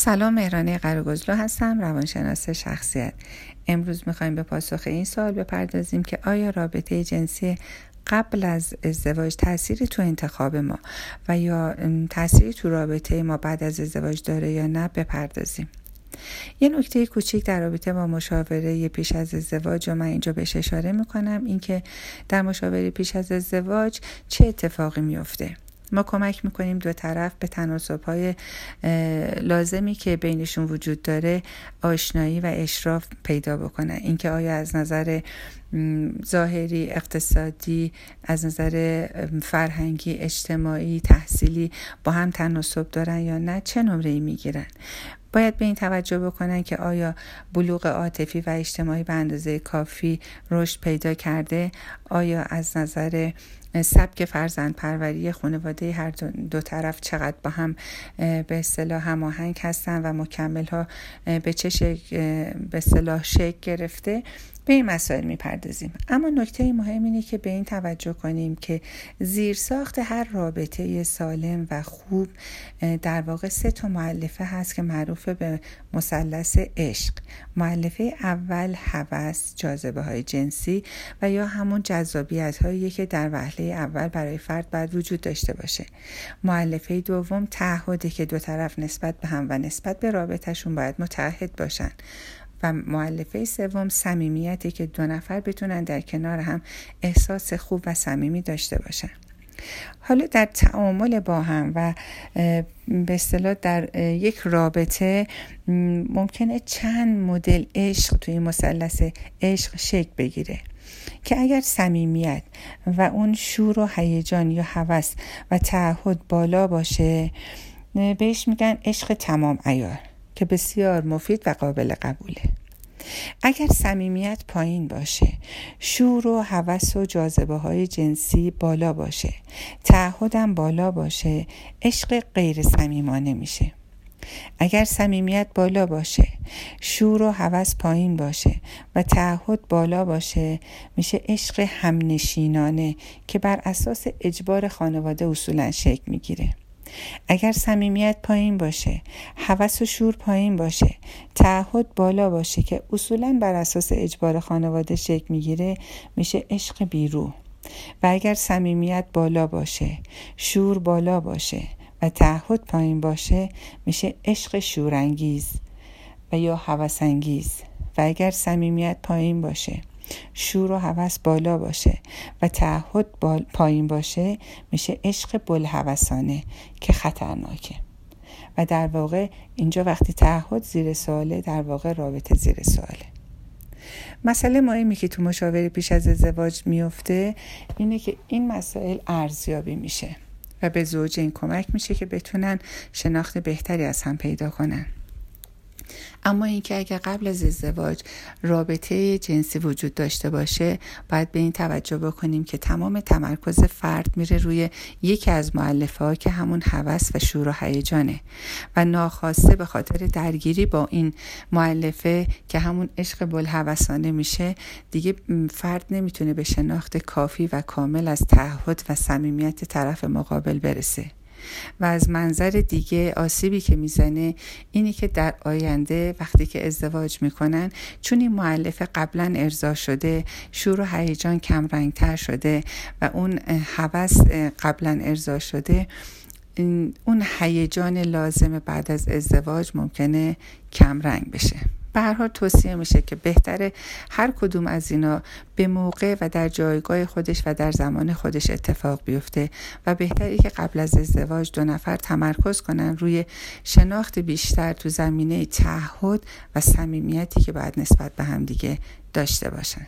سلام مهرانه قرگزلو هستم روانشناس شخصیت. امروز می‌خوایم به پاسخ این سوال بپردازیم که آیا رابطه جنسی قبل از ازدواج تأثیری تو انتخاب ما و یا تأثیری تو رابطه ما بعد از ازدواج داره یا نه بپردازیم. یه نکته کوچیک در رابطه با مشاوره پیش از ازدواج و من اینجا بهش اشاره می‌کنم اینکه در مشاوره پیش از ازدواج چه اتفاقی میفته ما کمک می‌کنیم دو طرف به تناسب های لازمی که بینشون وجود داره آشنایی و اشراف پیدا بکنن اینکه آیا از نظر ظاهری اقتصادی از نظر فرهنگی اجتماعی تحصیلی با هم تناسب دارن یا نه چه نمره ای می‌گیرن؟ باید به این توجه بکنن که آیا بلوغ عاطفی و اجتماعی به اندازه کافی رشد پیدا کرده؟ آیا از نظر سبک فرزند پروری خانواده هر دو طرف چقدر با هم به اصطلاح هماهنگ هستن و مکمل ها به چه شکل به اصطلاح شکل گرفته؟ به این مسائل می‌پردازیم. اما نکته مهم اینه که به این توجه کنیم که زیرساخت هر رابطه سالم و خوب در واقع سه تا معلفه هست که معروف به مثلث عشق. معلفه اول هوس جاذبه های جنسی و یا همون جذابیت هایی که در وهله اول برای فرد باید وجود داشته باشه. معلفه دوم تعهده که دو طرف نسبت به هم و نسبت به رابطهشون باید متحد باشن. و معلفه سوم صمیمیتی که دو نفر بتونن در کنار هم احساس خوب و صمیمی داشته باشن. حالا در تعامل با هم و به اصطلاح در یک رابطه ممکنه چند مدل عشق توی مثلث عشق شکل بگیره که اگر صمیمیت و اون شور و هیجان یا هوس و تعهد بالا باشه بهش میگن عشق تمام ایار که بسیار مفید و قابل قبوله. اگر صمیمیت پایین باشه شور و هوس و جاذبه های جنسی بالا باشه تعهدم بالا باشه عشق غیر صمیمانه میشه. اگر صمیمیت بالا باشه شور و هوس پایین باشه و تعهد بالا باشه میشه عشق همنشینانه که بر اساس اجبار خانواده اصولا شکل می‌گیره. اگر صمیمیت پایین باشه هوس و شور پایین باشه تعهد بالا باشه که اصولا بر اساس اجبار خانواده شکل می‌گیره میشه عشق بیرو. و اگر صمیمیت بالا باشه شور بالا باشه و تعهد پایین باشه میشه عشق شورانگیز و یا هوسانگیز. و اگر صمیمیت پایین باشه شور و هوس بالا باشه و تعهد پایین باشه میشه عشق بلحوثانه که خطرناکه. و در واقع اینجا وقتی تعهد زیر سواله در واقع رابطه زیر سواله. مسئله مهمی که تو مشاوره پیش از ازدواج میفته اینه که این مسائل ارزیابی میشه و به زوجین کمک میشه که بتونن شناخت بهتری از هم پیدا کنن. اما اینکه اگر قبل از ازدواج رابطه جنسی وجود داشته باشه باید به این توجه بکنیم که تمام تمرکز فرد میره روی یکی از معلفه ها که همون هوس و شور و هیجانه و ناخواسته به خاطر درگیری با این معلفه که همون عشق بلحوثانه میشه دیگه فرد نمی‌تونه به شناخت کافی و کامل از تعهد و صمیمیت طرف مقابل برسه. و از منظر دیگه آسیبی که می‌زنه اینی که در آینده وقتی که ازدواج می‌کنن چون این معلفه قبلا ارضا شده شور و هیجان کمرنگتر شده و اون هوس قبلا ارضا شده اون هیجان لازم بعد از ازدواج ممکنه کمرنگ بشه. به هر حال توصیه میشه که بهتره هر کدوم از اینا به موقع و در جایگاه خودش و در زمان خودش اتفاق بیفته و بهتری که قبل از ازدواج دو نفر تمرکز کنن روی شناخت بیشتر تو زمینه تعهد و صمیمیتی که باید نسبت به هم دیگه داشته باشن.